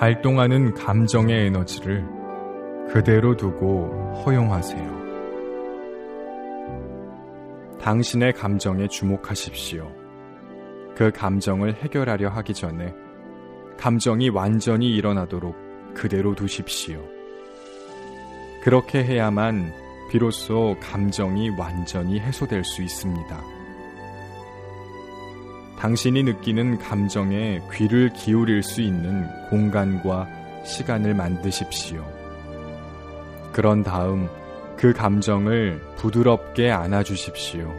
발동하는 감정의 에너지를 그대로 두고 허용하세요. 당신의 감정에 주목하십시오. 그 감정을 해결하려 하기 전에 감정이 완전히 일어나도록 그대로 두십시오. 그렇게 해야만 비로소 감정이 완전히 해소될 수 있습니다. 당신이 느끼는 감정에 귀를 기울일 수 있는 공간과 시간을 만드십시오. 그런 다음 그 감정을 부드럽게 안아주십시오.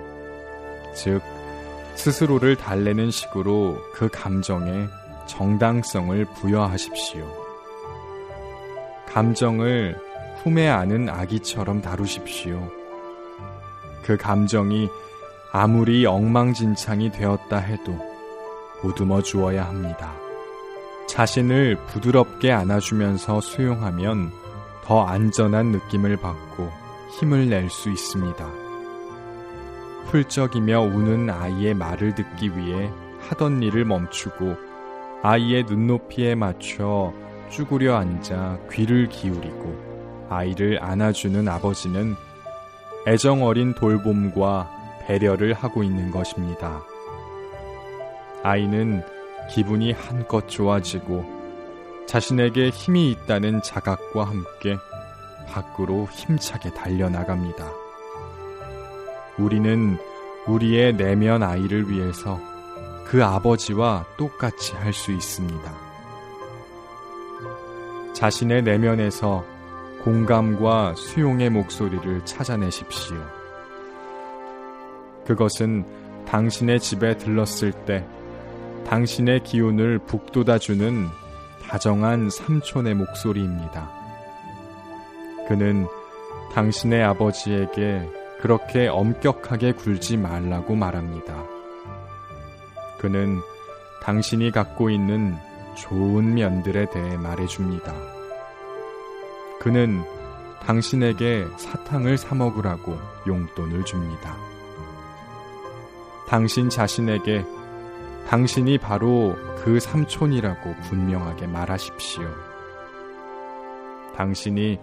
즉, 스스로를 달래는 식으로 그 감정에 정당성을 부여하십시오. 감정을 품에 안은 아기처럼 다루십시오. 그 감정이 아무리 엉망진창이 되었다 해도 보듬어 주어야 합니다. 자신을 부드럽게 안아주면서 수용하면 더 안전한 느낌을 받고 힘을 낼 수 있습니다. 훌쩍이며 우는 아이의 말을 듣기 위해 하던 일을 멈추고 아이의 눈높이에 맞춰 쭈그려 앉아 귀를 기울이고 아이를 안아주는 아버지는 애정 어린 돌봄과 배려를 하고 있는 것입니다. 아이는 기분이 한껏 좋아지고 자신에게 힘이 있다는 자각과 함께 밖으로 힘차게 달려나갑니다. 우리는 우리의 내면 아이를 위해서 그 아버지와 똑같이 할 수 있습니다. 자신의 내면에서 공감과 수용의 목소리를 찾아내십시오. 그것은 당신의 집에 들렀을 때 당신의 기운을 북돋아주는 다정한 삼촌의 목소리입니다. 그는 당신의 아버지에게 그렇게 엄격하게 굴지 말라고 말합니다. 그는 당신이 갖고 있는 좋은 면들에 대해 말해줍니다. 그는 당신에게 사탕을 사먹으라고 용돈을 줍니다. 당신 자신에게 당신이 바로 그 삼촌이라고 분명하게 말하십시오. 당신이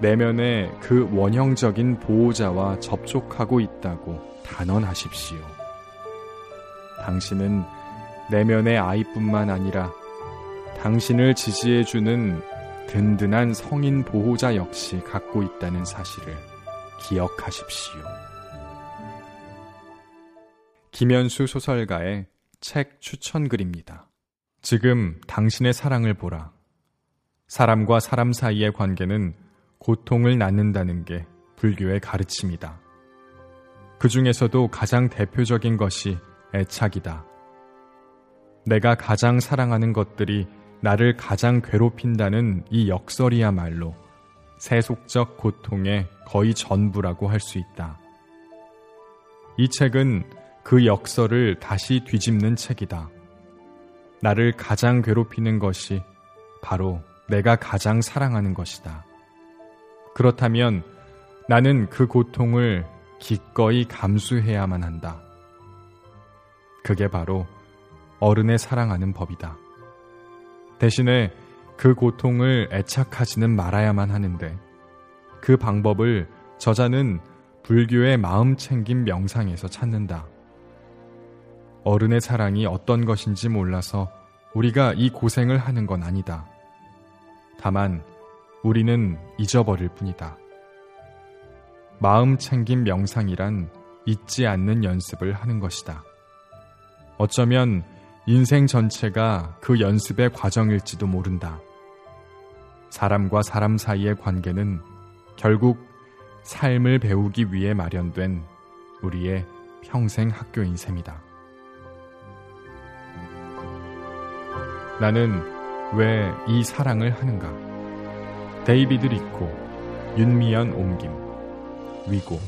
내면의 그 원형적인 보호자와 접촉하고 있다고 단언하십시오. 당신은 내면의 아이뿐만 아니라 당신을 지지해주는 든든한 성인 보호자 역시 갖고 있다는 사실을 기억하십시오. 김현수 소설가의 책 추천글입니다. 지금 당신의 사랑을 보라. 사람과 사람 사이의 관계는 고통을 낳는다는 게 불교의 가르침이다. 그 중에서도 가장 대표적인 것이 애착이다. 내가 가장 사랑하는 것들이 나를 가장 괴롭힌다는 이 역설이야말로 세속적 고통의 거의 전부라고 할 수 있다. 이 책은 그 역설을 다시 뒤집는 책이다. 나를 가장 괴롭히는 것이 바로 내가 가장 사랑하는 것이다. 그렇다면 나는 그 고통을 기꺼이 감수해야만 한다. 그게 바로 어른의 사랑하는 법이다. 대신에 그 고통을 애착하지는 말아야만 하는데 그 방법을 저자는 불교의 마음 챙김 명상에서 찾는다. 어른의 사랑이 어떤 것인지 몰라서 우리가 이 고생을 하는 건 아니다. 다만 우리는 잊어버릴 뿐이다. 마음 챙김 명상이란 잊지 않는 연습을 하는 것이다. 어쩌면 인생 전체가 그 연습의 과정일지도 모른다. 사람과 사람 사이의 관계는 결국 삶을 배우기 위해 마련된 우리의 평생 학교인 셈이다. 나는 왜 이 사랑을 하는가? 데이비드 리코, 윤미연 옮김, 위고.